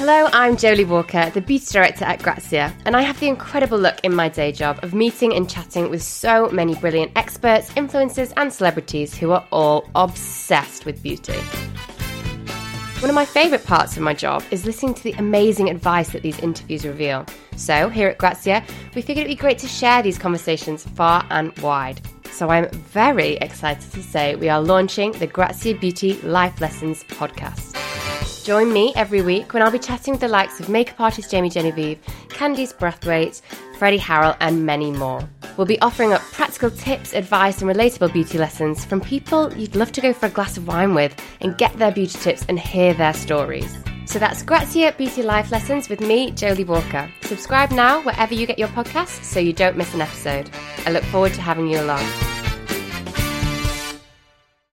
Hello, I'm Joely Walker, the beauty director at Grazia, and I have the incredible look in my day job of meeting and chatting with so many brilliant experts, influencers, and celebrities who are all obsessed with beauty. One of my favourite parts of my job is listening to the amazing advice that these interviews reveal. So, here at Grazia, we figured it'd be great to share these conversations far and wide. So, I'm very excited to say we are launching the Grazia Beauty Life Lessons podcast. Join me every week when I'll be chatting with the likes of makeup artist Jamie Genevieve, Candice Brathwaite, Freddie Harrel, and many more. We'll be offering up practical tips, advice, and relatable beauty lessons from people you'd love to go for a glass of wine with and get their beauty tips and hear their stories. So that's Grazia Beauty Life Lessons with me, Joely Walker. Subscribe now wherever you get your podcasts so you don't miss an episode. I look forward to having you along.